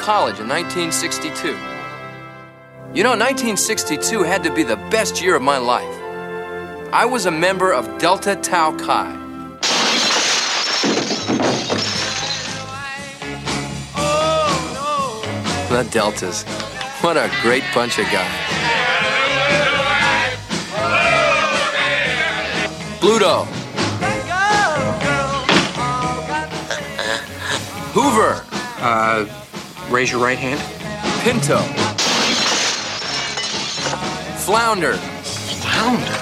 College in 1962. You know, 1962 had to be the best year of my life. I was a member of Delta Tau Chi. The Deltas. What a great bunch of guys. Bluto. Hoover. Uh, raise your right hand. Pinto. Flounder. Flounder.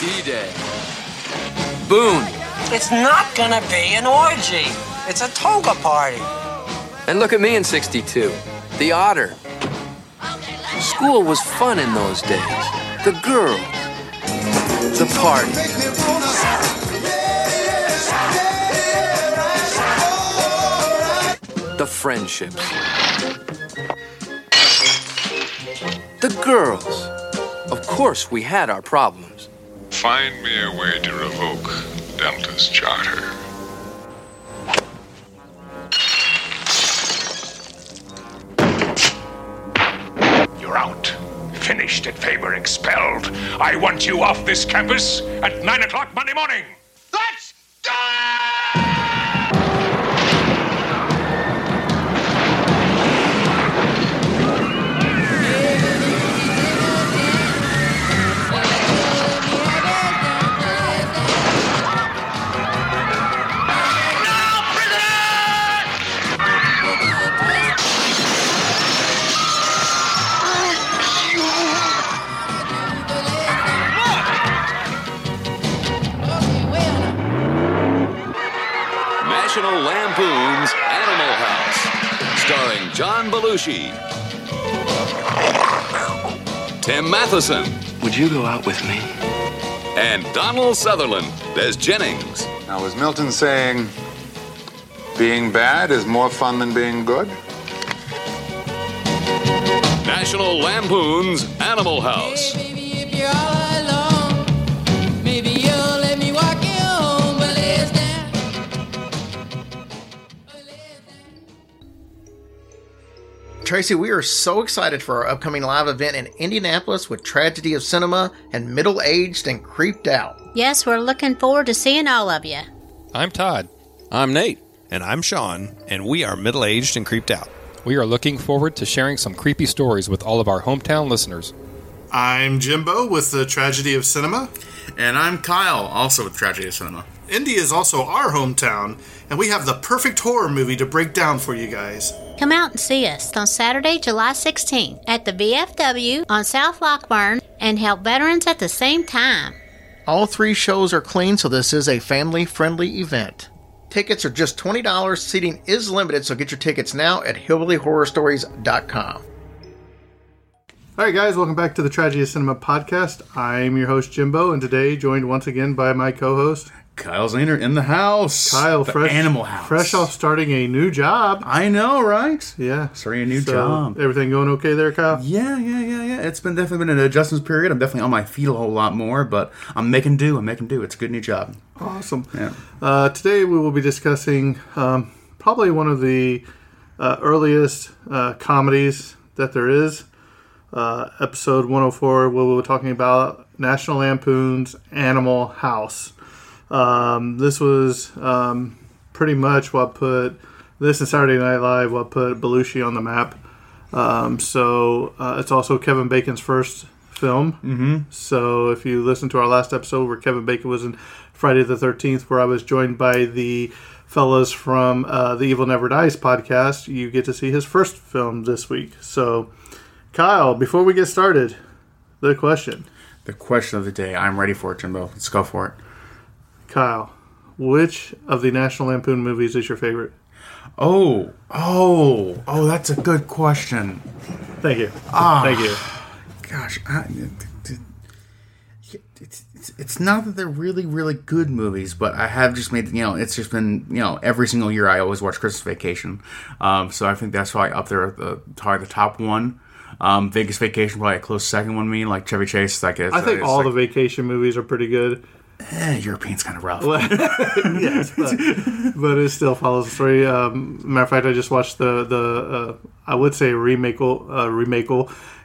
D-Day. Boone. It's not gonna be an orgy. It's a toga party. And look at me in 62. The Otter. School was fun in those days. The girl. The party. Friendships. The girls. Of course, we had our problems. Find me a way to revoke Delta's charter. You're out. Finished at Faber expelled. I want you off this campus at 9 o'clock Monday morning. John Belushi, Tim Matheson, Would you go out with me? and Donald Sutherland as Jennings. Now, was Milton saying being bad is more fun than being good? National Lampoon's Animal House. Tracy, we are so excited for our upcoming live event in Indianapolis with Tragedy of Cinema and Middle Aged and Creeped Out. Yes, we're looking forward to seeing all of you. I'm Todd. I'm Nate. And I'm Sean, and we are middle aged and creeped out. We are looking forward to sharing some creepy stories with all of our hometown listeners. I'm Jimbo with the Tragedy of Cinema. And I'm Kyle, also with Tragedy of Cinema. Indy is also our hometown, and we have the perfect horror movie to break down for you guys. Come out and see us on Saturday, July 16th at the VFW on South Lockburn and help veterans at the same time. All three shows are clean, so this is a family friendly event. Tickets are just $20. Seating is limited, so get your tickets now at hillbillyhorrorstories.com. All right, guys, welcome back to the Tragedy of Cinema podcast. I'm your host, Jimbo, and today joined once again by my co host, Kyle Zahner in the house. Kyle, The fresh Animal House. fresh off starting a new job. I know, right? Yeah, starting a new So, job. Everything going okay there, Kyle? Yeah, yeah, yeah, yeah. It's been definitely been an adjustment period. I'm definitely on my feet a whole lot more, but I'm making do. I'm making do. It's a good new job. Awesome. Yeah. Uh, today we will be discussing um, probably one of the uh, earliest uh, comedies that there is. Uh, episode 104, where we were talking about National Lampoon's Animal House. Um, this was um, pretty much what put this and Saturday Night Live what put Belushi on the map. Um, so uh, it's also Kevin Bacon's first film. Mm-hmm. So if you listen to our last episode where Kevin Bacon was in Friday the Thirteenth, where I was joined by the fellas from uh, the Evil Never Dies podcast, you get to see his first film this week. So, Kyle, before we get started, the question, The question of the day. I'm ready for it, Jimbo. Let's go for it. Kyle, which of the National Lampoon movies is your favorite? Oh, oh, oh, that's a good question. Thank you. Ah. Thank you. Gosh, I, it's, it's it's not that they're really really good movies, but I have just made you know it's just been you know every single year I always watch Christmas Vacation, um, so I think that's probably up there at the probably the top one. Um, Vegas Vacation probably a close second one. Me like Chevy Chase, like I think all the vacation movies are pretty good. Eh, European's kind of rough. yes, but, but it still follows the story. Um, matter of fact, I just watched the the uh, I would say remake uh, remake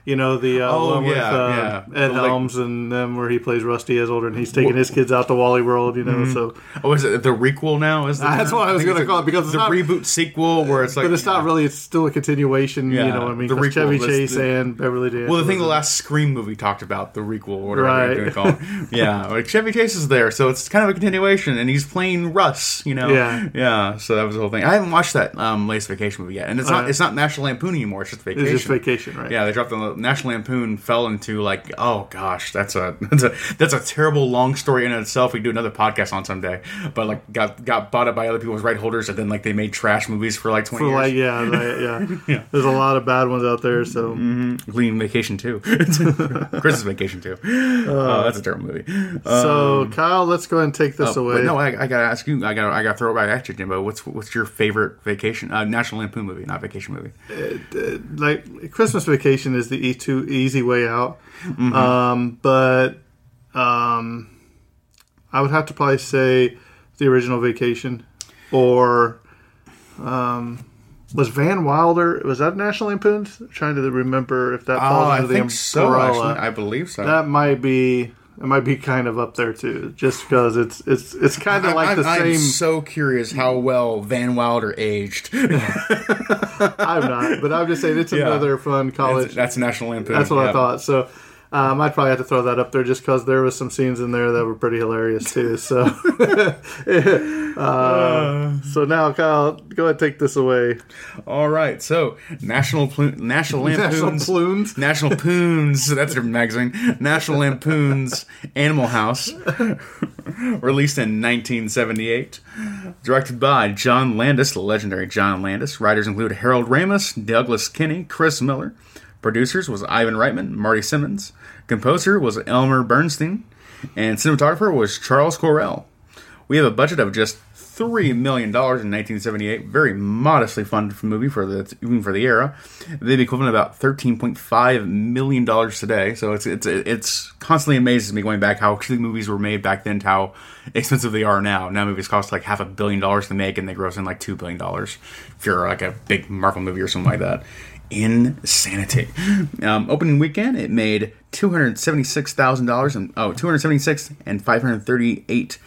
you know the uh, Oh, one with yeah, uh, yeah. Ed like- Helms and them where he plays Rusty as older and he's taking his kids out to Wally World. You know, Mhm. so Oh, is it the requel now? Is That's what I was think gonna call it, because it's the not- reboot sequel where it's like, but it's not really. It's still a continuation. Yeah, you know what I mean? the requel, Chevy Chase the- and Beverly Dance. Well, the thing the last Scream movie talked about the requel, or whatever Right. you're gonna call it. Yeah, like Chevy Chase is there, so it's kind of a continuation, and he's playing Russ. You know, Yeah. yeah. So that was the whole thing. I haven't watched that um, latest Vacation movie yet, and it's not it's not National Lampoon anymore. It's just Vacation. It's just Vacation, right? Yeah, they dropped the National Lampoon fell into like, oh gosh, that's a that's a that's a terrible long story in itself. We do another podcast on someday, but like got got bought up by other people's right holders, and then like they made trash movies for like twenty For years. like, yeah, yeah. Yeah. There's a lot of bad ones out there. So including Vacation too. Christmas Vacation too. oh, that's a terrible movie. So, Um, Kyle, let's go ahead and take this oh, away. no, I, I gotta ask you. I gotta I gotta throw it back at you, Jimbo. What's what's your favorite vacation uh, National Lampoon movie, not vacation movie? Uh, like Christmas Vacation is the e- too easy way out. Mhm. Um, but um, I would have to probably say the original Vacation, or um, was Van Wilder? Was that National Lampoon's? I'm trying to remember if that Oh, falls I under the think so, actually. I believe so. That might be. It might be kind of up there too, just because it's it's it's kind of like I'm, the same. I'm so curious how well Van Wilder aged. I'm not, but I'm just saying it's Yeah. another fun college. It's- that's National Lampoon. That's what I thought. So um, I'd probably have to throw that up there just because there was some scenes in there that were pretty hilarious too. So, uh, so now Kyle, go ahead and take this away. All right, so National Plu- National Lampoons National Plumes. National Poons. That's their magazine. National Lampoon's Animal House, released in 1978, directed by John Landis, the legendary John Landis. Writers include Harold Ramis, Douglas Kenney, Chris Miller. Producers was Ivan Reitman, Marty Simmons. Composer was Elmer Bernstein, and cinematographer was Charles Correll. We have a budget of just three million dollars in 1978. Very modestly funded movie for the even for the era. The equivalent of about 13.5 million dollars today. So it's it's it's constantly amazes me going back how cheap movies were made back then to how expensive they are now. Now movies cost like half a billion dollars to make and they gross in like two billion dollars. If you're like a big Marvel movie or something like that. Insanity. Um, opening weekend, it made two hundred seventy-six thousand dollars and oh, two hundred seventy-six and five hundred thirty-eight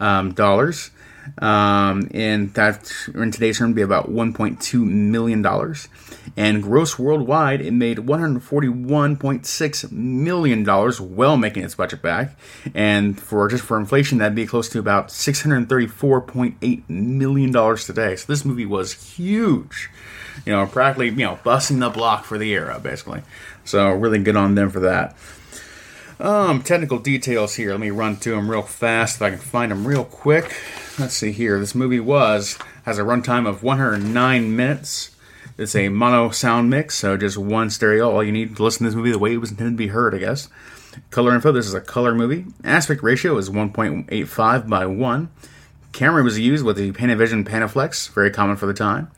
um, dollars. Um, and that in today's term would be about 1.2 million dollars. And gross worldwide, it made 141.6 million dollars, well making its budget back. And for just for inflation, that'd be close to about 634.8 million dollars today. So this movie was huge. You know, practically you know busting the block for the era, basically. So really good on them for that. Um, technical details here. Let me run to them real fast if I can find them real quick. Let's see here. This movie was has a runtime of 109 minutes. It's a mono sound mix, so just one stereo. All you need to listen to this movie the way it was intended to be heard, I guess. Color info this is a color movie. Aspect ratio is 1.85 by 1. Camera was used with the Panavision Panaflex, very common for the time.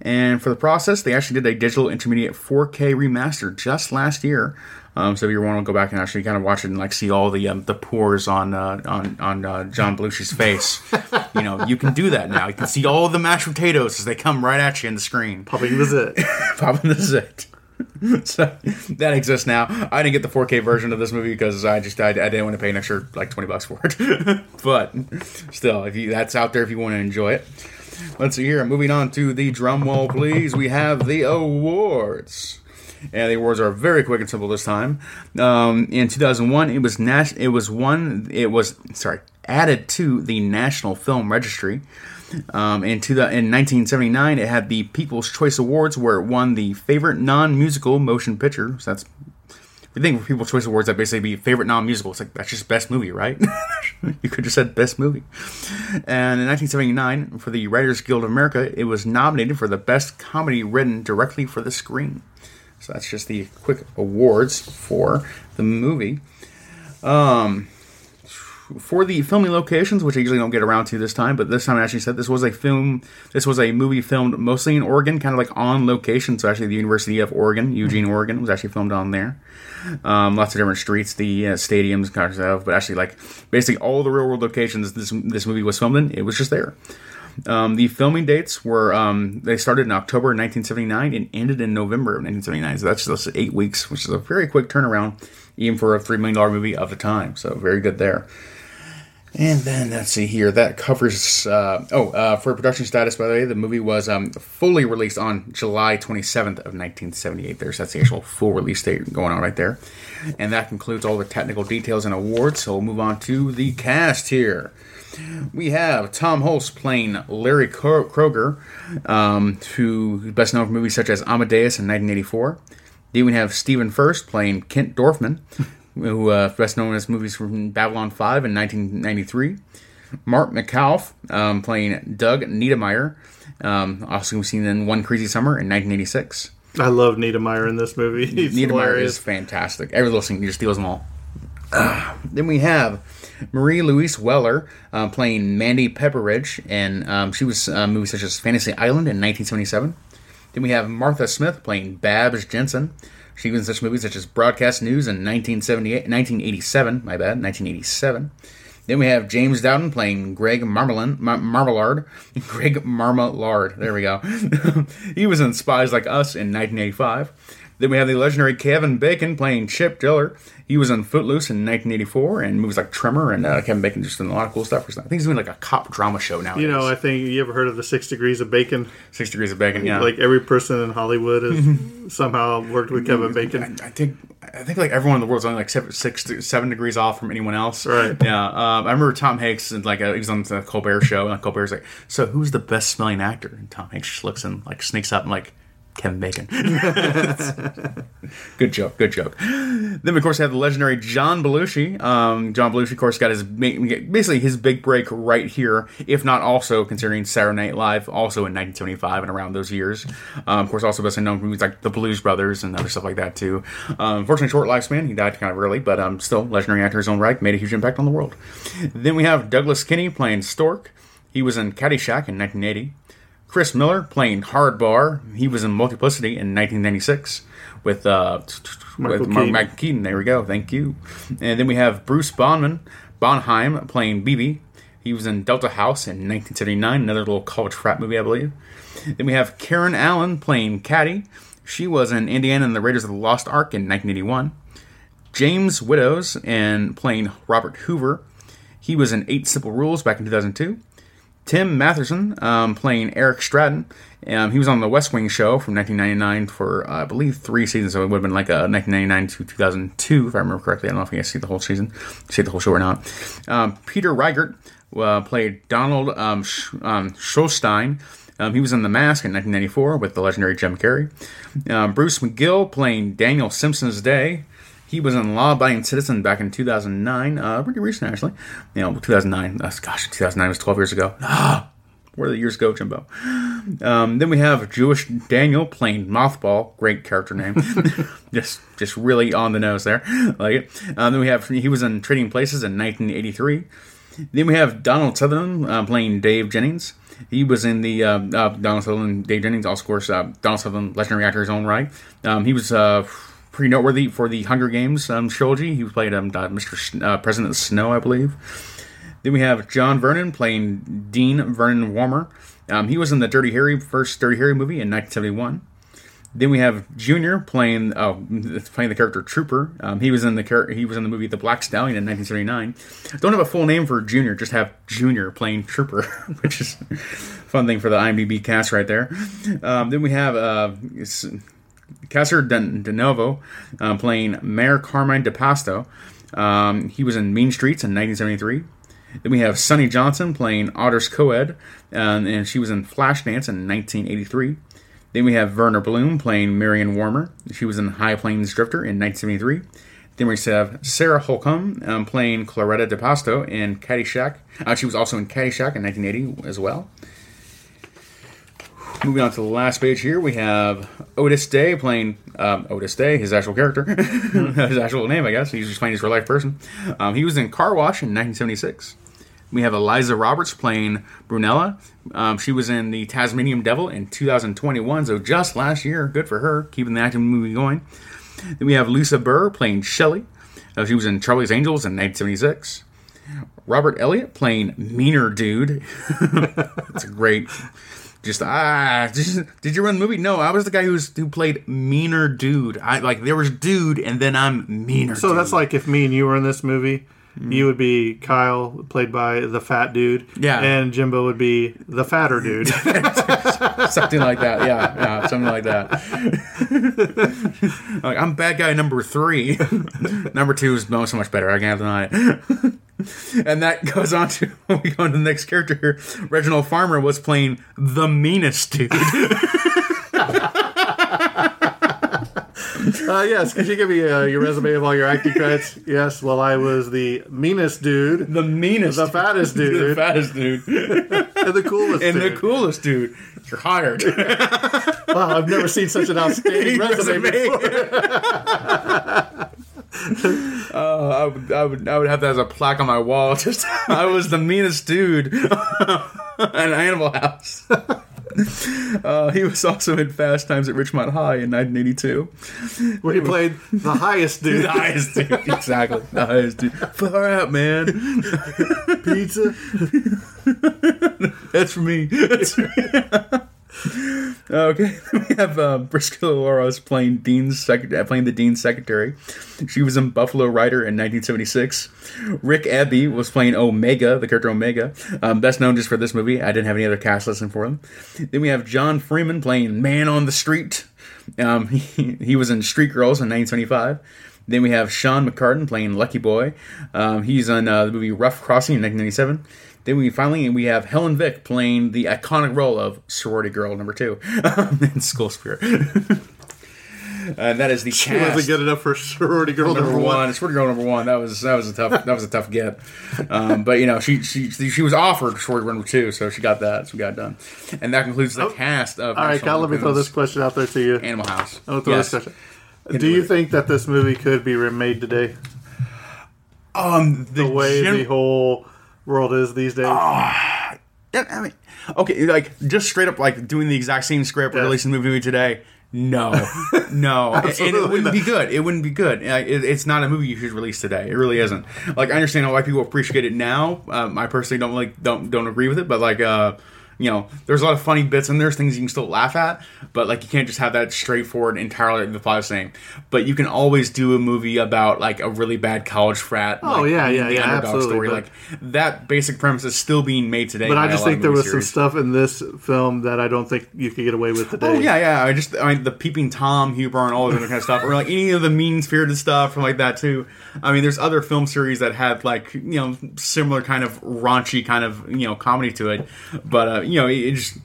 And for the process, they actually did a digital intermediate 4K remaster just last year. Um, so if you want to go back and actually kind of watch it and like see all the um, the pores on uh, on on uh, John Belushi's face, you know you can do that now. You can see all the mashed potatoes as they come right at you in the screen. Popping the zit. Popping the zit. so that exists now. I didn't get the 4K version of this movie because I just I, I didn't want to pay an extra like 20 bucks for it. but still, if you that's out there if you want to enjoy it. Let's see here. Moving on to the drum roll, please. We have the awards. And the awards are very quick and simple this time. Um, in 2001, it was nas- It was one. It was sorry added to the National Film Registry. Um, in, two, in 1979, it had the People's Choice Awards, where it won the favorite non-musical motion picture. So that's you think People's Choice Awards that basically be favorite non-musical. It's like that's just best movie, right? you could just said best movie. And in 1979, for the Writers Guild of America, it was nominated for the best comedy written directly for the screen. So that's just the quick awards for the movie. Um, for the filming locations, which I usually don't get around to this time, but this time I actually said this was a film. This was a movie filmed mostly in Oregon, kind of like on location. So actually, the University of Oregon, Eugene, Oregon, was actually filmed on there. Um, lots of different streets, the uh, stadiums, kind of stuff. But actually, like basically all the real world locations this this movie was filmed in, it was just there. Um, the filming dates were um, they started in October 1979 and ended in November of 1979. So that's just eight weeks, which is a very quick turnaround, even for a three million dollar movie of the time. So very good there. And then let's see here. That covers. Uh, oh, uh, for production status, by the way, the movie was um, fully released on July 27th of 1978. There's that's the actual full release date going on right there. And that concludes all the technical details and awards. So we'll move on to the cast here. We have Tom Hulce playing Larry Kroger, um, who best known for movies such as Amadeus in 1984. Then we have Stephen Furst playing Kent Dorfman, who uh, best known as movies from Babylon 5 in 1993. Mark McAuliffe um, playing Doug Niedermeyer, um, also seen in One Crazy Summer in 1986. I love Niedermeyer in this movie. He's Niedermeyer hilarious. is fantastic. Every little thing, he just steals them all. Uh, then we have Marie Louise Weller uh, playing Mandy Pepperidge, and um, she was uh, movies such as Fantasy Island in 1977. Then we have Martha Smith playing Babs Jensen. She was in such movies such as Broadcast News in 1978, 1987. My bad, 1987. Then we have James Daughton playing Greg Marmalin, Mar- Marmalard. Greg Marmalard. There we go. he was in Spies Like Us in 1985. Then we have the legendary Kevin Bacon playing Chip Diller. He was on Footloose in 1984 and movies like Tremor and uh, Kevin Bacon just doing a lot of cool stuff. I think he's doing like a cop drama show now. You know, I think you ever heard of the Six Degrees of Bacon? Six Degrees of Bacon, yeah. Like every person in Hollywood has somehow worked with Kevin Bacon. I, I think I think like everyone in the world's only like seven, six, seven degrees off from anyone else. Right. Yeah. Um, I remember Tom Hanks and like uh, he was on the Colbert show and Colbert's like, so who's the best smelling actor? And Tom Hanks just looks and like sneaks up and like. Kevin Bacon. good joke, good joke. Then of course have the legendary John Belushi. Um, John Belushi, of course, got his basically his big break right here, if not also considering Saturday Night Live, also in 1975 and around those years. Um, of course, also best known movies like The Blues Brothers and other stuff like that too. Um, unfortunately, short lifespan. He died kind of early, but um, still legendary actor in his own right, made a huge impact on the world. Then we have Douglas Kenney playing Stork. He was in Caddyshack in 1980. Chris Miller playing Hard Hardbar. He was in Multiplicity in 1996 with uh, Michael with Mark Keaton. Michael Keaton. There we go. Thank you. And then we have Bruce Bonman, Bonheim playing BB. He was in Delta House in 1979, another little college frat movie, I believe. Then we have Karen Allen playing Caddy. She was in Indiana and the Raiders of the Lost Ark in 1981. James Widdoes and playing Robert Hoover. He was in Eight Simple Rules back in 2002. Tim Matheson um, playing Eric Stratton. Um, he was on the West Wing show from 1999 for, uh, I believe, three seasons. So it would have been like a 1999 to 2002, if I remember correctly. I don't know if you guys see the whole season, see the whole show or not. Um, Peter Riegert uh, played Donald um, Sh- um, Schostein. Um, he was in The Mask in 1994 with the legendary Jim Carrey. Um, Bruce McGill playing Daniel Simpson's Day. He was in Law Abiding Citizen back in 2009, uh, pretty recent actually. You know, 2009. Uh, gosh, 2009 was 12 years ago. Ah, Where the years go, Jimbo. Um, then we have Jewish Daniel playing Mothball. Great character name. just just really on the nose there. like it. Um, then we have he was in Trading Places in 1983. Then we have Donald Sutherland uh, playing Dave Jennings. He was in the uh, uh, Donald Sutherland, Dave Jennings, also, of course, uh, Donald Sutherland, legendary actor his own right. Um, he was uh, pretty noteworthy for the Hunger Games um, trilogy. He played um, Mr. Sn- uh, President Snow, I believe. Then we have John Vernon playing Dean Vernon Wormer. Um, he was in the Dirty Harry first Dirty Harry movie in 1971. Then we have Junior playing oh, playing the character Trooper. Um, he was in the char- he was in the movie The Black Stallion in 1979. Don't have a full name for Junior, just have Junior playing Trooper, which is fun thing for the IMDb cast right there. Um, then we have uh, Casser De, De Novo uh, playing Mayor Carmine DePasto. Um, he was in Mean Streets in 1973. Then we have Sonny Johnson playing Otters Coed, um, and she was in Flashdance in 1983. Then we have Verna Bloom playing Marion Wormer. She was in High Plains Drifter in 1973. Then we have Sarah Holcomb um, playing Clorette DePasto in Caddyshack. Uh, she was also in Caddyshack in 1980 as well. Moving on to the last page here, we have Otis Day playing um, Otis Day, his actual character, his actual name, I guess. He's just playing his real life person. Um, he was in Car Wash in 1976. We have Eliza Roberts playing Brunella. Um, she was in the Tasmanian Devil in 2021, so just last year. Good for her, keeping the acting movie going. Then we have Lisa Baur playing Shelley. Uh, she was in Charlie's Angels in 1976. Robert Elliott playing Meaner Dude. That's a great. Just ah, just, did you run the movie? No, I was the guy who's who played Meaner Dude. I like there was Dude, and then I'm Meaner. So dude. that's like if me and you were in this movie, you would be Kyle, played by the fat dude. Yeah. And Jimbo would be the fatter dude. something like that. Yeah, yeah, something like that. like I'm bad guy number three. number two is so much better. I can't deny it. and that goes on to when we go on to the next character here. Reginald Farmer was playing the meanest dude. Uh, yes, could you give me uh, your resume of all your acting credits? Yes, well, I was the meanest dude, the meanest, the fattest dude, the fattest dude, and the coolest and dude. the coolest dude. You're hired. wow, I've never seen such an outstanding resume, Resume. before. Uh, I would, I would, I would have that as a plaque on my wall. Just I was the meanest dude at Animal House. Uh, he was also in Fast Times at Richmond High in 1982, Where he played the highest dude. The highest dude, exactly. The highest dude. Far out, man. Pizza. That's for me. That's for me. okay, we have uh, Priscilla Lauris playing Dean's sec- uh, playing the Dean's secretary. She was in Buffalo Rider in 1976. Rick Abbey was playing Omega, the character Omega, um, best known just for this movie. I didn't have any other cast listing for him. Then we have John Freeman playing Man on the Street. Um, he, he was in Street Girls in 1975. Then we have Sean McCartin playing Lucky Boy. Um, he's on uh, the movie Rough Crossing in 1997. Then we finally we have Helen Vick playing the iconic role of sorority girl number two in School Spirit. and that is the She cast. wasn't good enough for sorority girl number, number one. one. Sorority girl number one. That was that was a tough that was a tough get. Um, but you know she she she was offered sorority girl number two, so she got that. So we got it done. And that concludes the cast of. All right, Kyle, let me throw this question out there to you. Animal House. I'm gonna throw Yes. this question. Do you think that this movie could be remade today? Um, the, way gen- the whole world is these days. Yeah, I mean, okay, like just straight up like doing the exact same script, Yes. releasing the movie today. No, no, and it wouldn't not. be good. It wouldn't be good. It- it's not a movie you should release today. It really isn't. Like I understand why people appreciate it now. Um, I personally don't like don't don't agree with it, but like uh, you know, there's a lot of funny bits and there's things you can still laugh at, but like you can't just have that straightforward entirely the plot same. But you can always do a movie about like a really bad college frat. Oh, like, yeah, yeah, the yeah, underdog absolutely, Story. Like that basic premise is still being made today. but I just think there was some stuff in this film that I don't think you could get away with today. Oh yeah, yeah. I just I mean the peeping tom humor and all of that kind of stuff, or like any of the mean spirited stuff or like that too. I mean, there's other film series that had like you know similar kind of raunchy kind of you know comedy to it, but uh, you know it, just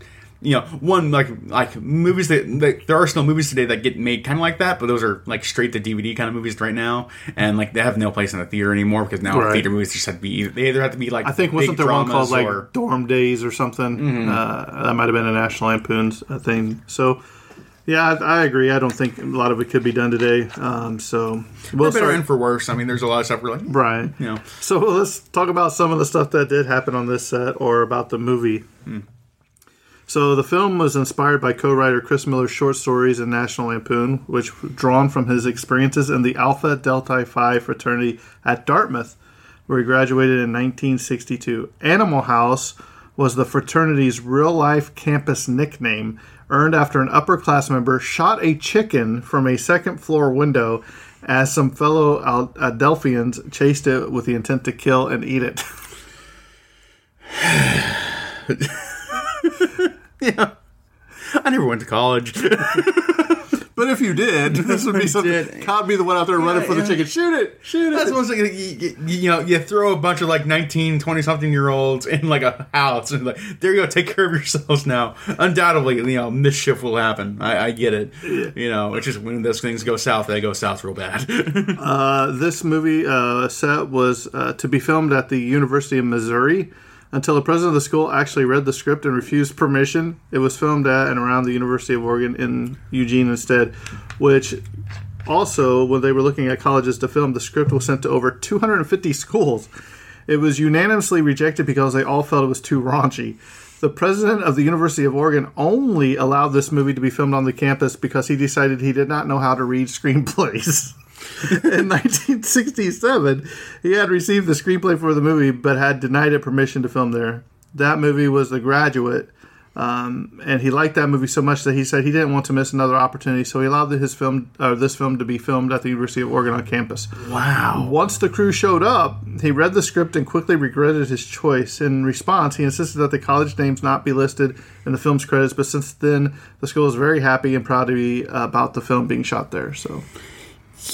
you know, one like like movies that, that there are still movies today that get made kind of like that, but those are like straight to DVD kind of movies right now, and like they have no place in the theater anymore because now Right. theater movies just have to be they either have to be like I think wasn't there one called dramas like Dorm Days or something? Mhm. Uh, that might have been a National Lampoon's uh, thing. So, yeah, I, I agree. I don't think a lot of it could be done today. Um, so, for we'll better start- and for worse. I mean, there's a lot of stuff we're like, right. you know, So let's talk about some of the stuff that did happen on this set or about the movie. So the film was inspired by co-writer Chris Miller's short stories in National Lampoon, which drawn from his experiences in the Alpha Delta Phi fraternity at Dartmouth, where he graduated in 1962. Animal House was the fraternity's real-life campus nickname, earned after an upper-class member shot a chicken from a second-floor window as some fellow Adelphians chased it with the intent to kill and eat it. yeah. I never went to college. But if you did, this would be something. Cod be the one out there running for the yeah. chicken. Shoot it! Shoot it! That's one thing. You, you, you know, you throw a bunch of like 19, 20 something year olds in like a house, and like, there you go, take care of yourselves now. Undoubtedly, you know, mischief will happen. I, I get it. You know, it's just when those things go south, they go south real bad. Uh, this movie uh, set was uh, to be filmed at the University of Missouri until the president of the school actually read the script and refused permission. It was filmed at and around the University of Oregon in Eugene instead, which also, when they were looking at colleges to film, the script was sent to over 250 schools. It was unanimously rejected because they all felt it was too raunchy. The president of the University of Oregon only allowed this movie to be filmed on the campus because he decided he did not know how to read screenplays. in 1967, he had received the screenplay for the movie but had denied it permission to film there. That movie was The Graduate, um, and he liked that movie so much that he said he didn't want to miss another opportunity, so he allowed his film, uh, this film, to be filmed at the University of Oregon on campus. Wow! Once the crew showed up, he read the script and quickly regretted his choice. In response, he insisted that the college names not be listed in the film's credits. But since then, the school is very happy and proud to be uh, about the film being shot there. So.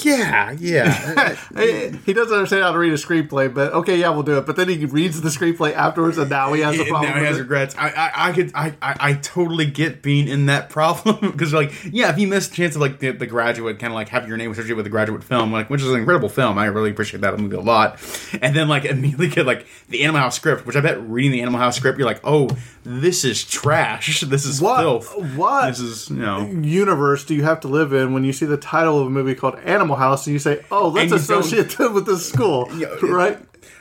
Yeah, yeah. he doesn't understand how to read a screenplay, but okay, yeah, we'll do it. But then he reads the screenplay afterwards, and now he has a problem. now he with has it. regrets. I, I, I could, I, I, I totally get being in that problem because, like, yeah, if you miss a chance of like the, the graduate, kind of like having your name associated with the graduate film, like, which is an incredible film. I really appreciate that movie a lot. And then like immediately get like the Animal House script, which I bet reading the Animal House script, you're like, oh, this is trash. This is What? filth. What? This is you know. universe do you have to live in when you see the title of a movie called Animal House and you say, "Oh, let's And you don't- associate them with this school," right?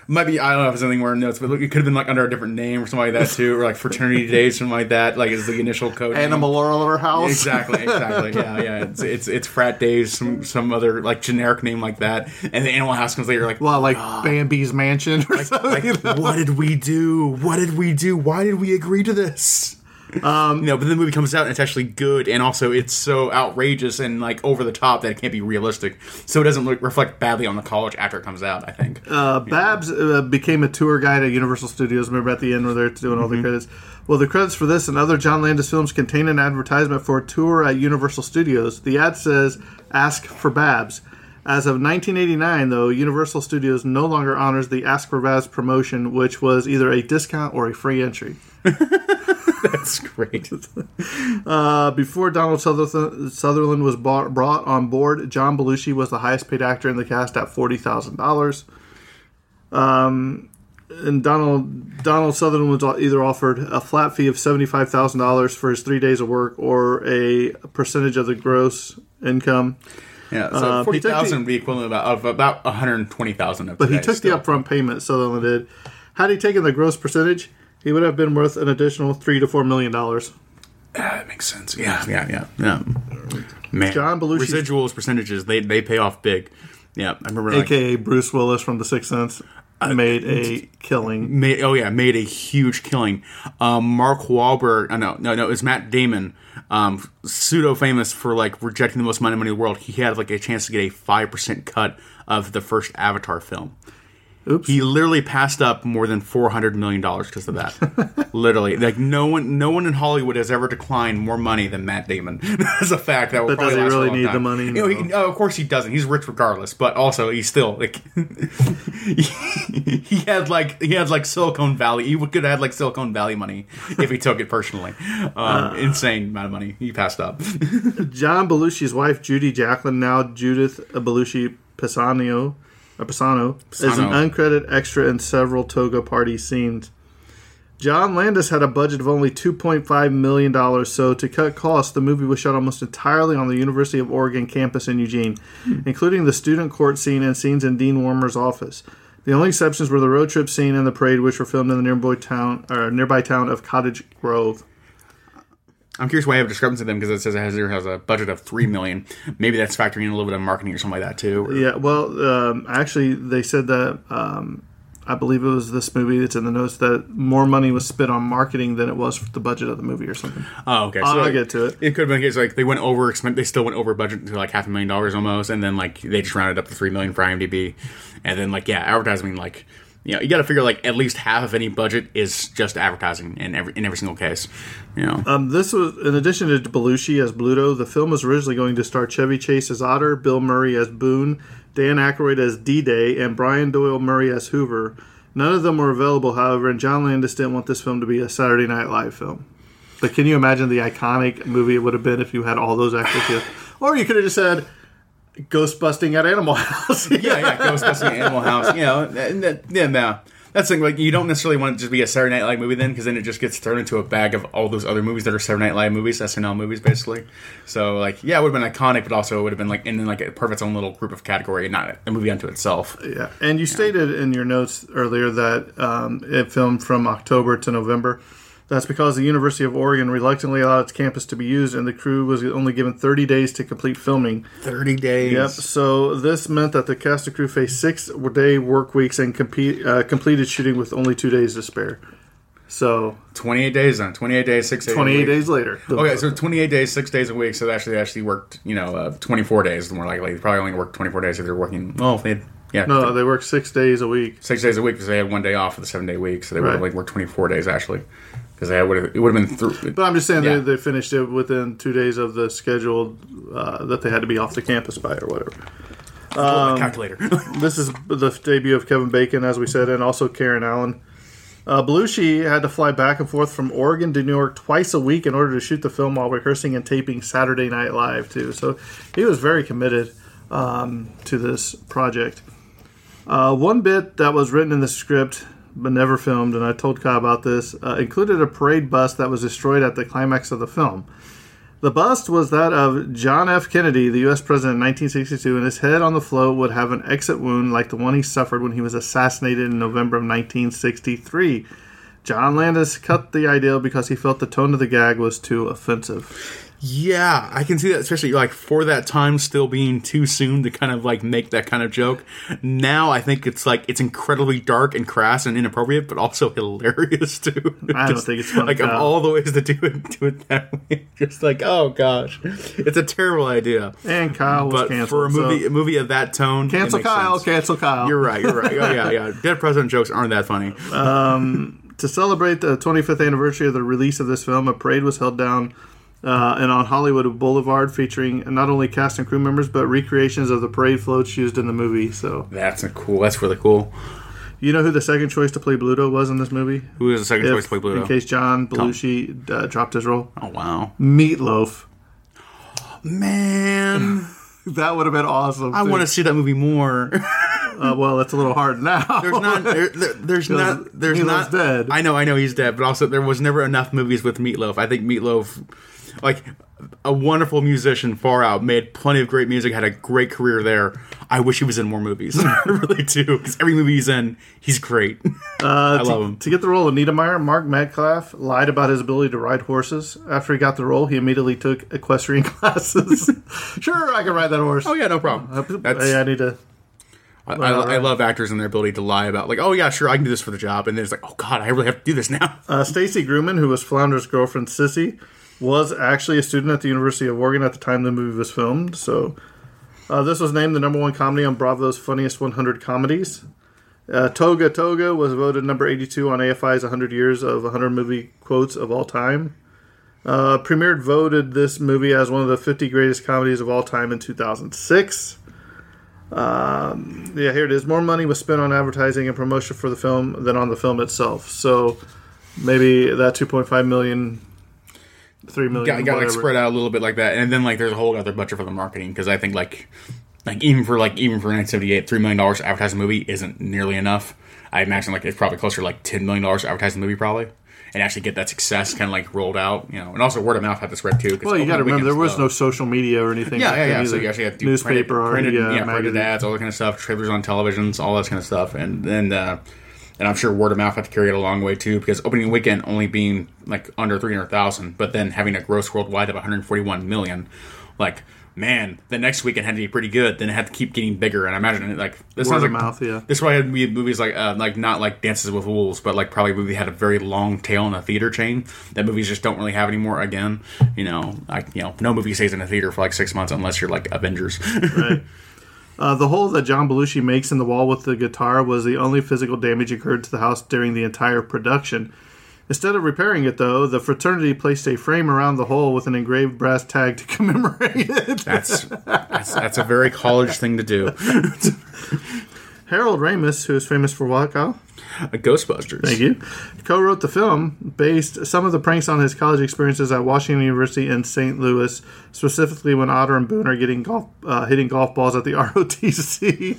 Might be I don't know if it's anything more in notes, but look, it could have been like under a different name or something like that too, or like fraternity days, something like that. Like is the initial code. Animal Oral House. Exactly, exactly. Yeah, yeah. It's it's it's frat days, some some other like generic name like that, and the Animal House comes later. Like, well, like ah. Bambi's Mansion or something. like what did we do? What did we do? Why did we agree to this? Um, you know, but then the movie comes out and it's actually good, and also it's so outrageous and like over the top that it can't be realistic, so it doesn't look, reflect badly on the college after it comes out. I think. Uh, Babs uh, became a tour guide at Universal Studios. Remember at the end where they're doing all the credits? Well, the credits for this and other John Landis films contain an advertisement for a tour at Universal Studios. The ad says, Ask for Babs. As of 1989, though, Universal Studios no longer honors the Ask for Babs promotion, which was either a discount or a free entry. That's great. Uh, before Donald Sutherland, was bought, brought on board, John Belushi was the highest paid actor in the cast at forty thousand dollars. Um, and Donald Donald Sutherland was either offered a flat fee of seventy five thousand dollars for his three days of work, or a percentage of the gross income. Yeah, so Uh, forty thousand would be equivalent about, of about one hundred twenty thousand. But he took the upfront payment. Sutherland did. Had he taken the gross percentage, he would have been worth an additional three to four million dollars. That makes sense. Yeah, yeah, yeah, yeah. Man, John Belushi- residuals percentages they they pay off big. Yeah, I remember. Like, AKA Bruce Willis from The Sixth Sense made a killing. made oh yeah made a huge killing. Um, Mark Wahlberg, uh, no no no, it was Matt Damon. Um, pseudo famous for like rejecting the most money money in the world. He had like a chance to get a five percent cut of the first Avatar film. Oops. He literally passed up more than four hundred million dollars because of that. literally, like no one, no one in Hollywood has ever declined more money than Matt Damon. That's a fact. That will But does he last for a really need time. the money? You know, he, oh, of course he doesn't. He's rich regardless, but also he's still like, he had like he had like Silicon Valley. He could have had like Silicon Valley money if he took it personally. Um, insane amount of money. He passed up. John Belushi's wife, Judy Jacklin, now Judith Belushi Pisano, Pisano, is an uncredited extra in several toga party scenes. John Landis had a budget of only $2.5 million, so to cut costs, the movie was shot almost entirely on the University of Oregon campus in Eugene, including the student court scene and scenes in Dean Wormer's office. The only exceptions were the road trip scene and the parade, which were filmed in the nearby town, or nearby town of Cottage Grove. I'm curious why I have a discrepancy with them because it says it has, it has a budget of three million. Maybe that's factoring in a little bit of marketing or something like that too. Yeah, well, um, actually, they said that um, I believe it was this movie that's in the notes that more money was spent on marketing than it was for the budget of the movie or something. Oh, okay. I'll, So I'll get to it. It could have been case like they went over, they still went over budget to like half a million dollars almost, and then like they just rounded up to three million for IMDb, and then like yeah, advertising like you know you got to figure like at least half of any budget is just advertising in every in every single case, you know. Um, this was in addition to Belushi as Bluto. The film was originally going to star Chevy Chase as Otter, Bill Murray as Boone, Dan Aykroyd as D-Day, and Brian Doyle Murray as Hoover. None of them were available, however, and John Landis didn't want this film to be a Saturday Night Live film. But can you imagine the iconic movie it would have been if you had all those actors? Or you could have just said Ghost Busting at Animal House. yeah, yeah, ghost busting at Animal House. You know, and that, yeah, no. That's thing. Like, you don't necessarily want it to just be a Saturday Night Live movie then, because then it just gets thrown into a bag of all those other movies that are Saturday Night Live movies, SNL movies, basically. So, like, yeah, it would have been iconic, but also it would have been like in like a perfect own little group of category, and not a movie unto itself. Yeah, and you stated in your notes earlier that um, it filmed from October to November. That's because the University of Oregon reluctantly allowed its campus to be used, and the crew was only given 30 days to complete filming. 30 days. Yep. So this meant that the cast and crew faced six-day work weeks and compete, uh, completed shooting with only two days to spare. So 28 days then. 28 days, six days. a 28 week. days later. Okay, so 28 days, six days a week. So they actually they actually worked, you know, uh, 24 days more likely. They probably only worked 24 days if they're working. Well, if they had, yeah. No, they worked six days a week. six days a week because they had one day off for the seven day week, so they would have like worked twenty four days actually because they would have it would have been through. But I'm just saying Yeah. they, they finished it within two days of the scheduled uh, that they had to be off the campus by or whatever. Um, calculator. this is the debut of Kevin Bacon, as we said, and also Karen Allen. Uh, Belushi had to fly back and forth from Oregon to New York twice a week in order to shoot the film while rehearsing and taping Saturday Night Live, too. So he was very committed um, to this project. Uh, one bit that was written in the script but never filmed, and I told Kai about this, uh, included a parade bust that was destroyed at the climax of the film. The bust was that of John F. Kennedy, the U.S. president in 1962, and his head on the float would have an exit wound like the one he suffered when he was assassinated in November of 1963. John Landis cut the idea because he felt the tone of the gag was too offensive. Yeah, I can see that, especially like for that time still being too soon to kind of like make that kind of joke. Now I think it's like it's incredibly dark and crass and inappropriate, but also hilarious too. I don't think it's funny, like of all the ways to do it, do it that way. Just like oh gosh, it's a terrible idea. And Kyle was but canceled. for a movie, so- a movie of that tone, cancel Kyle, sense. cancel Kyle. You're right. You're right. Oh yeah, yeah. Dead president jokes aren't that funny. Um, to celebrate the 25th anniversary of the release of this film, a parade was held down uh, and on Hollywood Boulevard, featuring not only cast and crew members but recreations of the parade floats used in the movie. So That's a cool. That's really cool. you know who the second choice to play Bluto was in this movie? Who is the second If- choice to play Bluto? In case John Belushi uh, dropped his role. Oh wow, Meatloaf. man! that would have been awesome. I too. want to see that movie more. Uh, well, it's a little hard now. There's not. There, there- there's not. There's Meatloaf's not. dead. I know. I know he's dead. But also, there was never enough movies with Meatloaf. I think Meatloaf, like a wonderful musician, far out, made plenty of great music, had a great career there. I wish he was in more movies. I really do. Because every movie he's in, he's great. Uh, I to, love him. To get the role of Niedermeyer, Mark Metcalf lied about his ability to ride horses. After he got the role, he immediately took equestrian classes. sure, I can ride that horse. Oh yeah, no problem. That's. Hey, I need to. I, I, I love actors and their ability to lie about like, oh yeah, sure, I can do this for the job, and then it's like, oh god, I really have to do this now. Uh, Stacy Grooman, who was Flounder's girlfriend Sissy, was actually a student at the University of Oregon at the time the movie was filmed. So, uh, this was named the number one comedy on Bravo's Funniest 100 Comedies. Uh, Toga Toga was voted number 82 on AFI's 100 Years of 100 Movie Quotes of All Time. Uh, premiered voted this movie as one of the 50 greatest comedies of all time in 2006. Um, yeah, here it is. More money was spent on advertising and promotion for the film than on the film itself. So maybe that 2.5 million, 3 million, got, got like spread out a little bit like that, and then like there's a whole other budget for the marketing because I think like like even for like even for 1978, three million dollars to advertise a movie isn't nearly enough. I imagine like it's probably closer to like ten million dollars to advertise the movie probably. And actually get that success kind of like rolled out, you know, and also word of mouth had to spread too. Well, you got to remember there was low. no social media or anything. Yeah, yeah, yeah. So you actually do newspaper or printed, yeah, yeah, printed ads, all that kind of stuff, trailers on televisions, all that kind of stuff, and then uh, and I'm sure word of mouth had to carry it a long way too, because opening weekend only being like under three hundred thousand, but then having a gross worldwide of 141 million, like. Man, the next weekend had to be pretty good. Then it had to keep getting bigger, and I imagine it like this Word sounds like mouth, yeah. This probably had be movies like uh, like not like Dances with Wolves, but like probably a movie had a very long tail in a theater chain that movies just don't really have anymore. Again, you know, like you know, no movie stays in a theater for like six months unless you're like Avengers. right. Uh, the hole that John Belushi makes in the wall with the guitar was the only physical damage occurred to the house during the entire production. Instead of repairing it, though, the fraternity placed a frame around the hole with an engraved brass tag to commemorate it. That's that's, that's a very college thing to do. Harold Ramis, who is famous for what, Kyle? Ghostbusters. Thank you. Co-wrote the film, based some of the pranks on his college experiences at Washington University in St. Louis, specifically when Otter and Boone are getting golf, uh, hitting golf balls at the ROTC.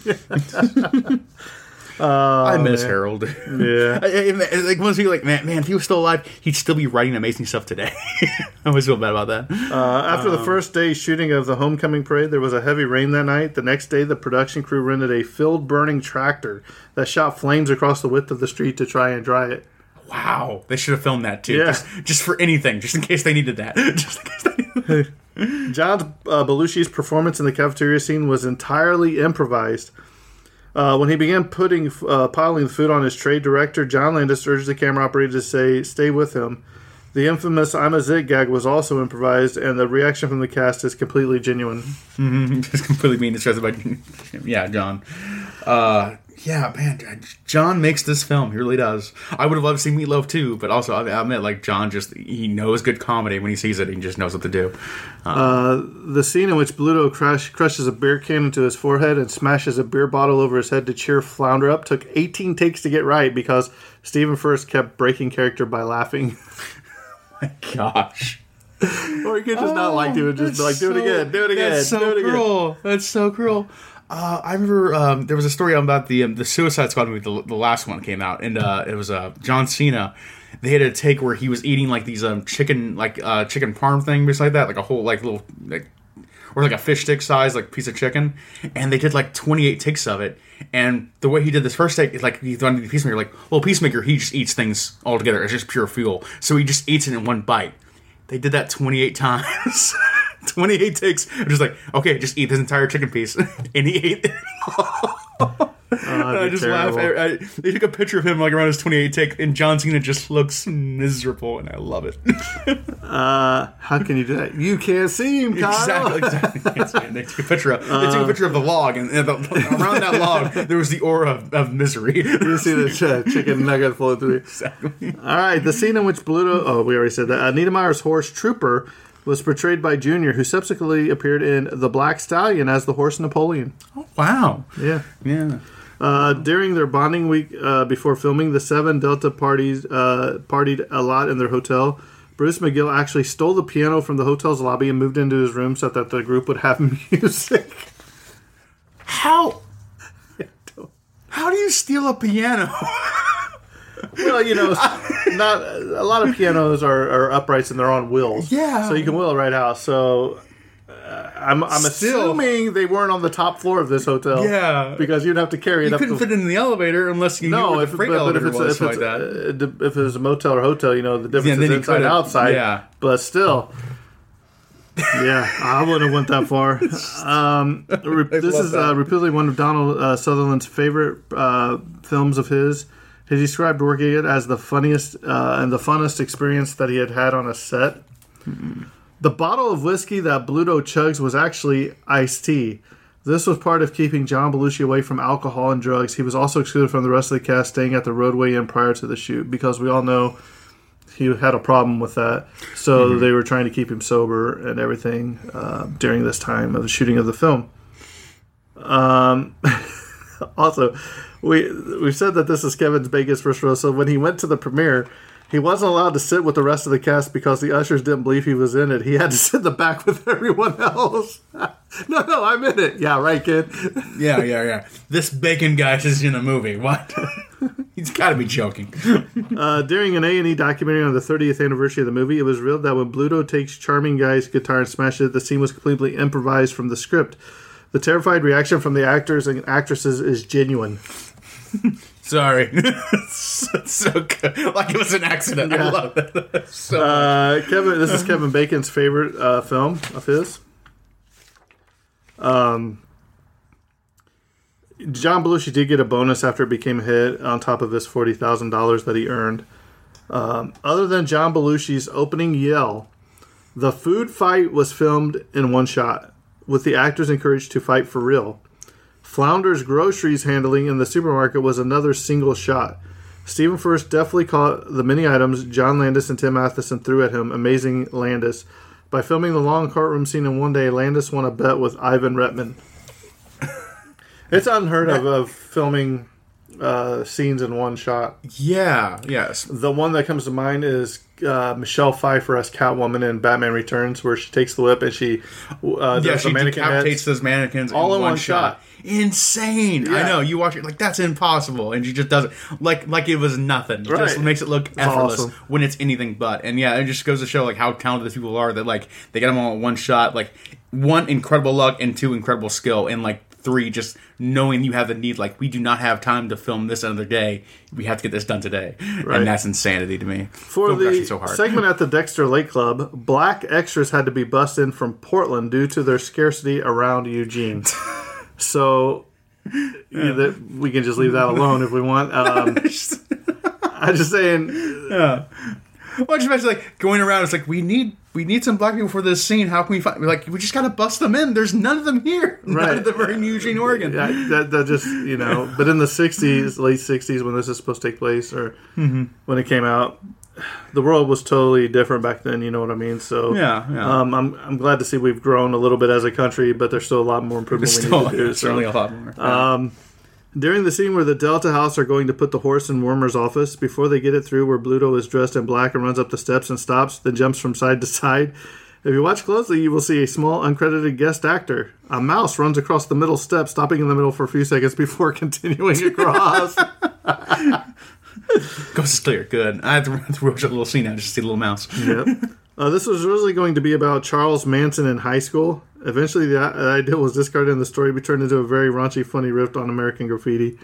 I miss man. Harold. Yeah. I- I- like once you like, man, man, if he was still alive, he'd still be writing amazing stuff today. I always feel bad about that. Uh, after the first day's shooting of the homecoming parade, there was a heavy rain that night. The next day, the production crew rented a field burning tractor that shot flames across the width of the street to try and dry it. Wow, they should have filmed that too. Yeah. Just, just for anything, just in case they needed that. Just in case they needed John uh, Belushi's performance in the cafeteria scene was entirely improvised. Uh, when he began putting uh, piling the food on his tray, director John Landis urged the camera operator to say, "Stay with him." The infamous "I'm a zit" gag was also improvised, and the reaction from the cast is completely genuine. just completely being distressed by yeah john uh yeah man john makes this film. He really does. I would have loved to see meatloaf too but also i admit like john just he knows good comedy. When he sees it he just knows what to do. Uh, the scene in which Bluto crush, crushes a beer can into his forehead and smashes a beer bottle over his head to cheer Flounder up took 18 takes to get right because Stephen Furst kept breaking character by laughing. My gosh. Or he could just not like to and just be like, do it again, do it again, that's so do it again. cruel. That's so cruel uh, I remember um, there was a story about the um, the Suicide Squad movie, the, the last one came out, and uh, it was uh, John Cena. They had a take where he was eating like these um, chicken, like uh, chicken parm thing, just like that, like a whole like little like or like a fish stick size like piece of chicken, and they did like 28 takes of it. And the way he did this first take is like he done the peacemaker, like well, peacemaker he just eats things all together. It's just pure fuel, so he just eats it in one bite. They did that 28 times. 28 takes. I'm just like, okay, just eat this entire chicken piece. and he ate it. And I that'd be just laugh. I, I, they took a picture of him like around his 28 take, and John Cena just looks miserable, and I love it. Uh, how can you do that? You can't see him, Kyle. exactly, exactly. They took a picture of. They took a picture of the log, and, and the, around that log there was the aura of, of misery. You see the ch- chicken nugget flow through. Exactly. All right, the scene in which Bluto, oh, we already said that. Uh, Niedermeyer's horse Trooper was portrayed by Junior, who subsequently appeared in The Black Stallion as the horse Napoleon. Oh, wow. Yeah. Yeah. Uh, during their bonding week uh, before filming, the seven Delta parties uh, partied a lot in their hotel. Bruce McGill actually stole the piano from the hotel's lobby and moved into his room so that the group would have music. How? How do you steal a piano? well, you know, not a lot of pianos are, are uprights and they're on wheels. Yeah. so you can wheel it right out. So. Uh, I'm, I'm Still. assuming they weren't on the top floor of this hotel. Yeah. because you'd have to carry it You up. couldn't the, fit it in the elevator unless you no, where if, the but, freight but if elevator it's, was, if, it's, like that. uh, if it's a motel or hotel, you know the difference Yeah, is inside outside. yeah. but still, yeah, I wouldn't have went that far. Um, re- this is uh, repeatedly one of Donald uh, Sutherland's favorite uh, films of his. He described working it as the funniest uh, and the funnest experience that he had had on a set. The bottle of whiskey that Bluto chugs was actually iced tea. This was part of keeping John Belushi away from alcohol and drugs. He was also excluded from the rest of the cast staying at the Rodeway Inn prior to the shoot because we all know he had a problem with that. So they were trying to keep him sober and everything uh, during this time of the shooting of the film. Um, also, we we said that this is Kevin's biggest first role. So when he went to the premiere, he wasn't allowed to sit with the rest of the cast because the ushers didn't believe he was in it. He had to sit in the back with everyone else. no, no, I'm in it. Yeah, right, kid. Yeah, yeah, yeah. This bacon guy is in a movie. What? He's got to be joking. Uh, during an A&E documentary on the 30th anniversary of the movie, it was revealed that when Bluto takes Charming Guy's guitar and smashes it, the scene was completely improvised from the script. The terrified reaction from the actors and actresses is genuine. Sorry. so, so good. Like it was an accident. I love that. so Uh, Kevin, this is Kevin Bacon's favorite uh, film of his. Um, John Belushi did get a bonus after it became a hit, on top of his forty thousand dollars that he earned. Um, other than John Belushi's opening yell, the food fight was filmed in one shot, with the actors encouraged to fight for real. Flounder's groceries handling in the supermarket was another single shot. Stephen Furst deftly caught the many items John Landis and Tim Matheson threw at him, amazing Landis. By filming the long courtroom scene in one day, Landis won a bet with Ivan Reitman. it's unheard of of filming uh, scenes in one shot. Yeah, yes. The one that comes to mind is uh, Michelle Pfeiffer as Catwoman in Batman Returns, where she takes the whip and she uh, yeah, she decapitates heads. those mannequins All in, in one, one shot. shot. Insane. I know. You watch it like that's impossible, and she just does it like like it was nothing. It Just Right. makes it look It's effortless awesome. when it's anything but. And yeah, it just goes to show like how talented these people are. That like they get them all in one shot. Like one incredible luck and two incredible skill, and like three just knowing you have the need. Like we do not have time to film this another day. We have to get this done today, Right. and that's insanity to me. For Film the so hard. segment at the Dexter Lake Club, black extras had to be bussed in from Portland due to their scarcity around Eugene. so yeah, that- we can just leave that alone if we want. Um, I'm just saying. Yeah. Well, just imagine like going around. It's like we need we need some black people for this scene. How can we find? Like we just gotta bust them in. There's none of them here. None Right. of them are in Eugene, Oregon. Yeah, that, that just you know. But in the '60s, late '60s, when this is supposed to take place, or Mhm. when it came out, the world was totally different back then. You know what I mean? So Yeah, yeah. Um, I'm I'm glad to see we've grown a little bit as a country, but there's still a lot more improvement There's we still- need to do. there's certainly a lot more, yeah. Um, during the scene where the Delta House are going to put the horse in Wormer's office, before they get it through, where Bluto is dressed in black and runs up the steps and stops, then jumps from side to side. If you watch closely, you will see a small uncredited guest actor. A mouse runs across the middle step, stopping in the middle for a few seconds before continuing across. Coast is clear. Good. I have to, have to watch a little scene now just to see the little mouse. yep. Uh, this was originally going to be about Charles Manson in high school. Eventually, the i- idea was discarded and the story be turned into a very raunchy, funny riff on American graffiti.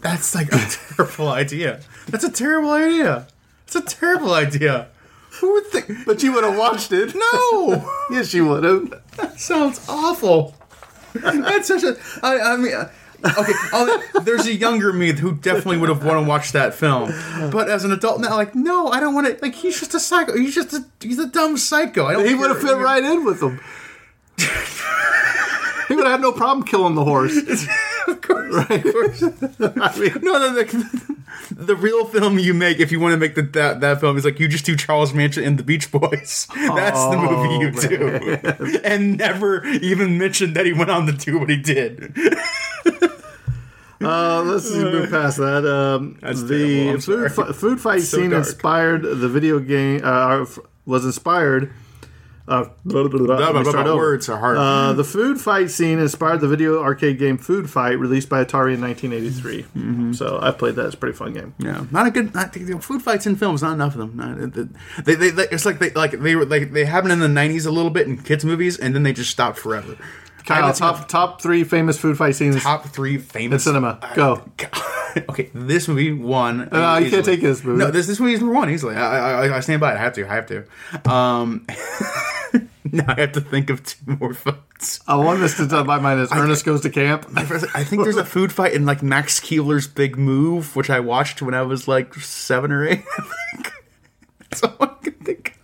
That's like a terrible idea. That's a terrible idea. It's a terrible idea. Who would think? But you would have watched it. No. yes, you would have. That sounds awful. That's such a. I, I mean. Okay, I'll, there's a younger me who definitely would have wanted to watch that film, but as an adult now, like, no, I don't want to. Like, he's just a psycho. He's just a he's a dumb psycho. I don't. He would have fit right in with them. he would have had no problem killing the horse. of course. Right. Of course. I mean, no, no, the, the real film you make, if you want to make the, that that film, is like you just do Charles Manson and the Beach Boys. That's the movie oh, you do, and never even mention that he went on to do what he did. Uh, let's move past that. Um, the food, fi- food fight So scene dark. inspired the video game. Uh, f- was inspired. Uh, blah, blah, blah, Blah, words are hard. Uh, the food fight scene inspired the video arcade game Food Fight, released by Atari in 1983. Mm-hmm. So I played that. It's a pretty fun game. Yeah, not a good. Not, you know, food fights in films, not enough of them. Not, they, they, they, it's like they like they were like they happen in the '90s a little bit in kids movies, and then they just stopped forever. I Kyle, top top three famous food fight scenes top three famous in cinema. Go. okay, this movie won. Uh, you can't take this movie. No, this this movie is number one easily. I, I I stand by it. I have to. I have to. Um, now I have to think of two more fights. I want this to done my mind is Ernest goes to camp. I I think there's a food fight in like Max Keeble's Big Move, which I watched when I was like seven or eight. I think. That's all I can think of.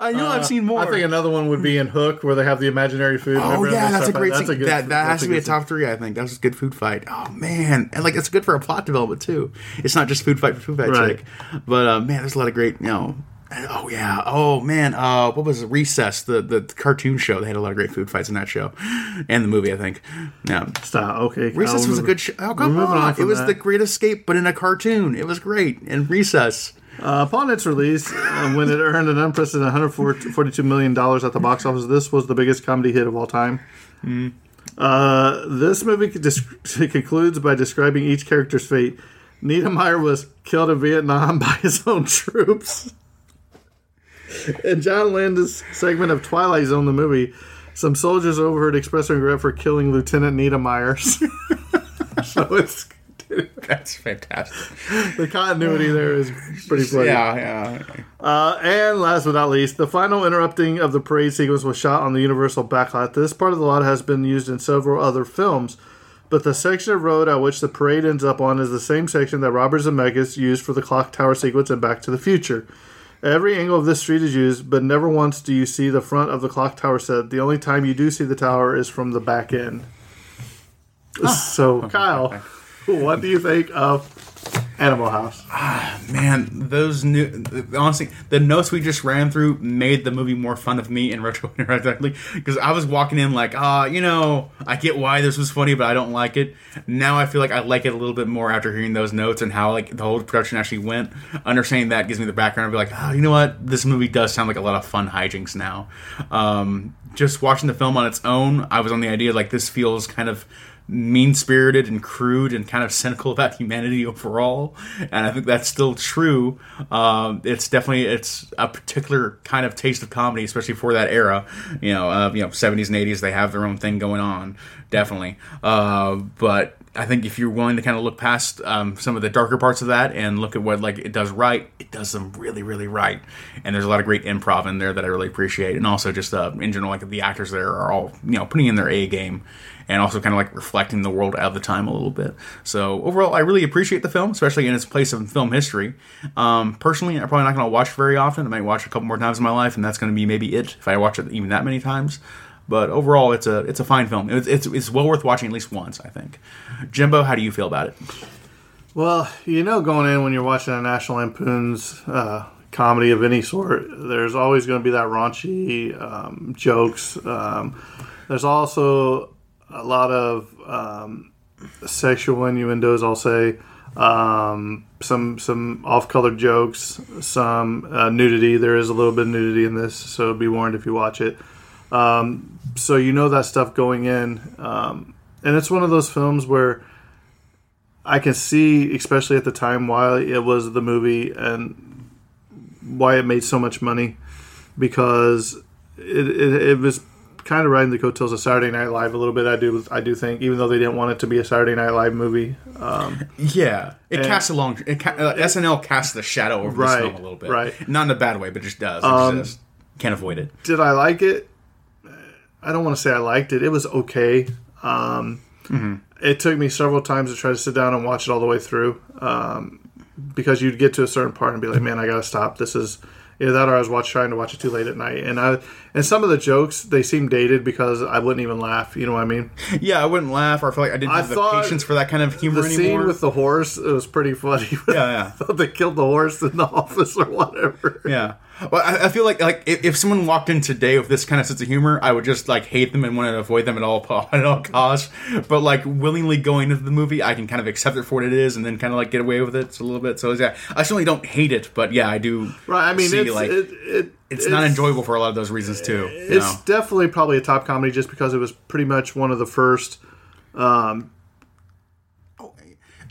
I know I've seen more. Uh, I think another one would be in Hook, where they have the imaginary food. Oh Remember yeah, that's a great. That's scene. a good. that that has to be a top three. I think that was a good food fight. Oh man, and like it's good for a plot development too. It's not just food fight for food fight Right. but uh, man, there's a lot of great. You know, Oh yeah. Oh man. Uh, what was it? Recess? The, the cartoon show. They had a lot of great food fights in that show, and the movie. I think. Yeah. Stop. Okay. Recess was a good show. Oh come on! It was that. the Great Escape, but in a cartoon. It was great. And Recess. Uh, upon its release, uh, when it earned an unprecedented 142 million dollars at the box office, this was the biggest comedy hit of all time. Uh, this movie con- concludes by describing each character's fate. Niedermeyer was killed in Vietnam by his own troops. In John Landis' segment of Twilight Zone, the movie, some soldiers overheard expressing regret for killing Lieutenant Niedermeyer. so it's That's fantastic. the continuity there is pretty funny. Yeah, yeah. Uh, and last but not least, the final interrupting of the parade sequence was shot on the Universal backlot. This part of the lot has been used in several other films, but the section of road at which the parade ends up on is the same section that Robert Zemeckis used for the clock tower sequence in Back to the Future. Every angle of this street is used, but never once do you see the front of the clock tower set. The only time you do see the tower is from the back end. So, Kyle, what do you think of Animal House? Ah, man, those new honestly, the notes we just ran through made the movie more fun of me and retro indirectly because I was walking in like, ah, you know, I get why this was funny, but I don't like it. Now I feel like I like it a little bit more after hearing those notes and how like the whole production actually went. Understanding that gives me the background to be like, oh, you know what, this movie does sound like a lot of fun hijinks now. Um, just watching the film on its own, I was on the idea like this feels kind of mean spirited and crude and kind of cynical about humanity overall and i think that's still true. Um, it's definitely it's a particular kind of taste of comedy especially for that era you know uh, you know 70s and 80s they have their own thing going on definitely. Uh, but I think if you're willing to kind of look past um, some of the darker parts of that and look at what like it does right, it does them really, really right. And there's a lot of great improv in there that I really appreciate, and also just uh, in general, like the actors there are all you know putting in their A game, and also kind of like reflecting the world of the time a little bit. So overall, I really appreciate the film, especially in its place in film history. Um, personally, I'm probably not going to watch very often. I might watch a couple more times in my life, and that's going to be maybe it if I watch it even that many times. But overall, it's a it's a fine film. It's, it's it's well worth watching at least once. I think. Jimbo, how do you feel about it? Well, you know, going in when you're watching a National Lampoon's uh, comedy of any sort, there's always going to be that raunchy um, jokes. Um, there's also a lot of um, sexual innuendos. I'll say um, some some off-color jokes, some uh, nudity. There is a little bit of nudity in this, so be warned if you watch it. Um, so you know that stuff going in, um, and it's one of those films where I can see, especially at the time, why it was the movie and why it made so much money because it, it, it was kind of riding the coattails of Saturday Night Live a little bit. I do I do think, even though they didn't want it to be a Saturday Night Live movie. Um, Yeah, it And- casts a long. It ca- uh, SNL casts the shadow over Right, this film a little bit, right. Not in a bad way, but just does. Um, just can't avoid it. did I like it? I don't want to say I liked it. It was okay. Um, Mhm. It took me several times to try to sit down and watch it all the way through um, because you'd get to a certain part and be like, "Man, I gotta stop. This is either that or I was watch, trying to watch it too late at night." And I and some of the jokes they seem dated because I wouldn't even laugh. You know what I mean? Yeah, I wouldn't laugh or I feel like I didn't I have the patience for that kind of humor the anymore. scene with the horse it was pretty funny. Yeah, yeah. I thought they killed the horse in the office or whatever. Yeah. Well, I, I feel like like if, if someone walked in today with this kind of sense of humor, I would just like hate them and want to avoid them at all at all costs. But like willingly going into the movie, I can kind of accept it for what it is, and then kind of like get away with it a little bit. So yeah, I certainly don't hate it, but yeah, I do. Right. I mean, see, it's like it, it, it's, not enjoyable for a lot of those reasons too. It's know? definitely probably a top comedy just because it was pretty much one of the first um,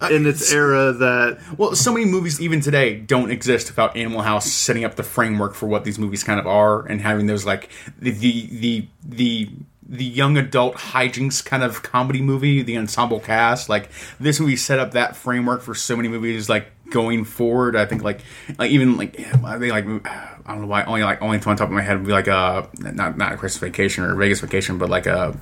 in its era that Well, so many movies even today don't exist without Animal House setting up the framework for what these movies kind of are and having those like the the the the, the young adult hijinks kind of comedy movie, the ensemble cast. Like this movie set up that framework for so many movies like going forward. I think like like even like I think like I don't know why only like only on top of my head would be like uh not not a Christmas Vacation or Vegas Vacation, but like uh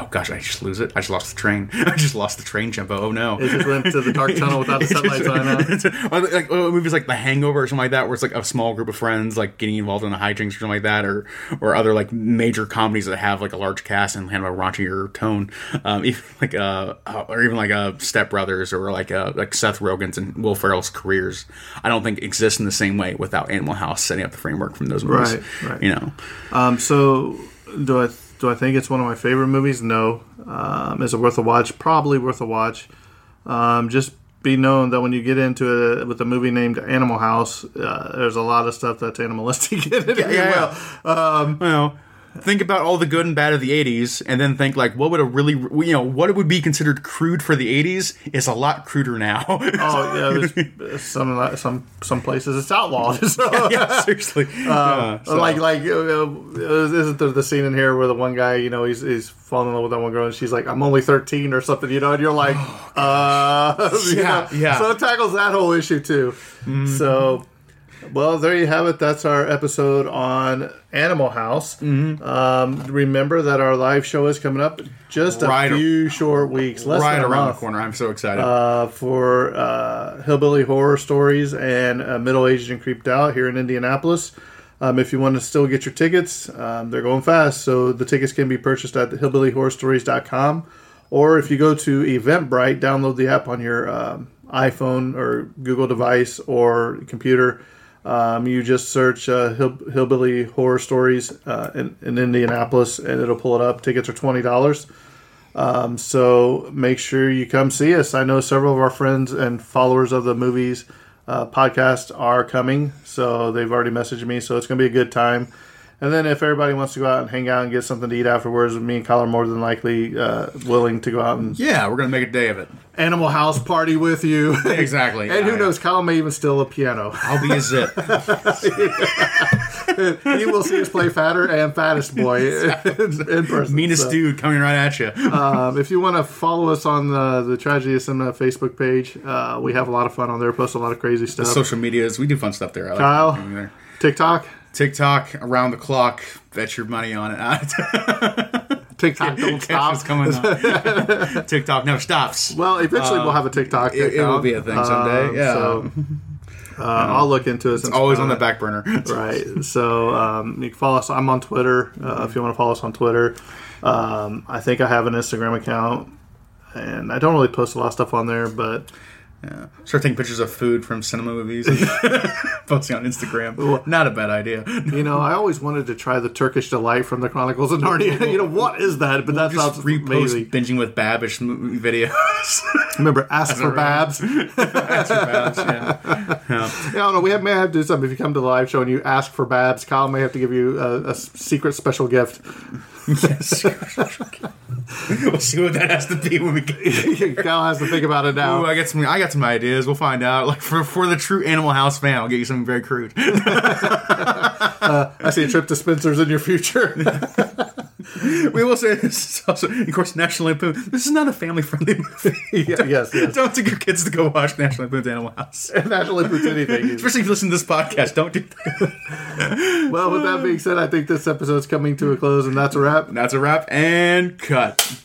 Oh gosh, I just lose it. I just lost the train. I just lost the train, Jumbo. Oh no! It just went to the dark tunnel without the sunlights on. out. Like uh, movies like The Hangover or something like that, where it's like a small group of friends like getting involved in a hijinks or something like that, or or other like major comedies that have like a large cast and kind of a raunchier tone, um, even like uh, uh, or even like uh, Step Brothers or like uh, like Seth Rogen's and Will Ferrell's careers. I don't think exist in the same way without Animal House setting up the framework from those movies. Right, right. You know, Um, so do I do I think it's one of my favorite movies? No. Um, is it worth a watch? Probably worth a watch. Um, just be known that when you get into it with a movie named Animal House, uh, there's a lot of stuff that's animalistic in it. you yeah, will. Um, well, think about all the good and bad of the 80s and then think like what would a really you know what would be considered crude for the 80s is a lot cruder now oh yeah, there's some some some places it's outlawed. So, yeah, yeah, seriously Um, Yeah, so- Like like uh, uh, isn't there the scene in here where the one guy you know he's he's falling in love with that one girl and she's like I'm only 13 or something you know and you're like uh you Yeah, know? yeah. so it tackles that whole issue too. So well there you have it. That's our episode on Animal House. Mm-hmm. Um, remember that our live show is coming up just a Right- few short weeks, less right around month the corner i'm so excited uh, for uh, hillbilly horror stories and uh, middle aged and creeped out here in Indianapolis. Um, if you want to still get your tickets, um, they're going fast. So the tickets can be purchased at hillbillyhorrorstories.com. Or if you go to Eventbrite, download the app on your um, iPhone or Google device or computer. Um, you just search uh, Hill- Hillbilly Horror Stories uh, in, in Indianapolis and it'll pull it up. Tickets are $20. Um, so make sure you come see us. I know several of our friends and followers of the movies uh, podcast are coming, so they've already messaged me. So it's going to be a good time. And then if everybody wants to go out and hang out and get something to eat afterwards, me and Kyle are more than likely uh, willing to go out and yeah we're gonna make a day of it Animal House party with you. Exactly. and who Yeah, knows, Kyle may even steal a piano. i'll be a zip you will see us play Fatter and Fattest Boy in, in person. meanest so. dude coming right at you um, if you want to follow us on the, the Tragedy of Cinema Facebook page, uh, we have a lot of fun on there. Post a lot of crazy stuff. social medias we do fun stuff there I Kyle? doing there. TikTok, tiktok around the clock bet your money on it TikTok don't stop. Coming on. tiktok never stops Well, eventually Uh, we'll have a TikTok. it- it will be a thing someday, Um, yeah. So uh, I'll look into it. it's always on the back burner right. So um, you can follow us. I'm on Twitter. Uh, if you want to follow us on Twitter, um, I think I have an Instagram account, and I don't really post a lot of stuff on there, but Yeah. Start taking pictures of food from cinema movies, and posting on Instagram. Not a bad idea. you know, I always wanted to try the Turkish delight from the Chronicles of Narnia. you know, what is that? But that Just sounds repost amazing. binging with Babish videos. Remember, ask for a- Babs. Ask for Babs, yeah. Yeah. Yeah, I don't know. We have, may have to do something. If you come to the live show and you ask for Babs, Kyle may have to give you a secret special gift. Yes. we'll see what that has to be when we get. Kyle has to think about it now. Ooh, I got some. I got some ideas. We'll find out. Like for for the true Animal House fan, I'll get you something very crude. Uh, I see a trip to Spencer's in your future. we will say this is also, of course, National Lampoon. This is not a family friendly movie. Yeah, yes, yes. Don't take your kids to go watch National Lampoon's Animal House. National Lampoon's anything. Especially if you listen to this podcast, don't do that. well, with that being said, I think this episode's coming to a close, and that's a wrap. That's a wrap and cut.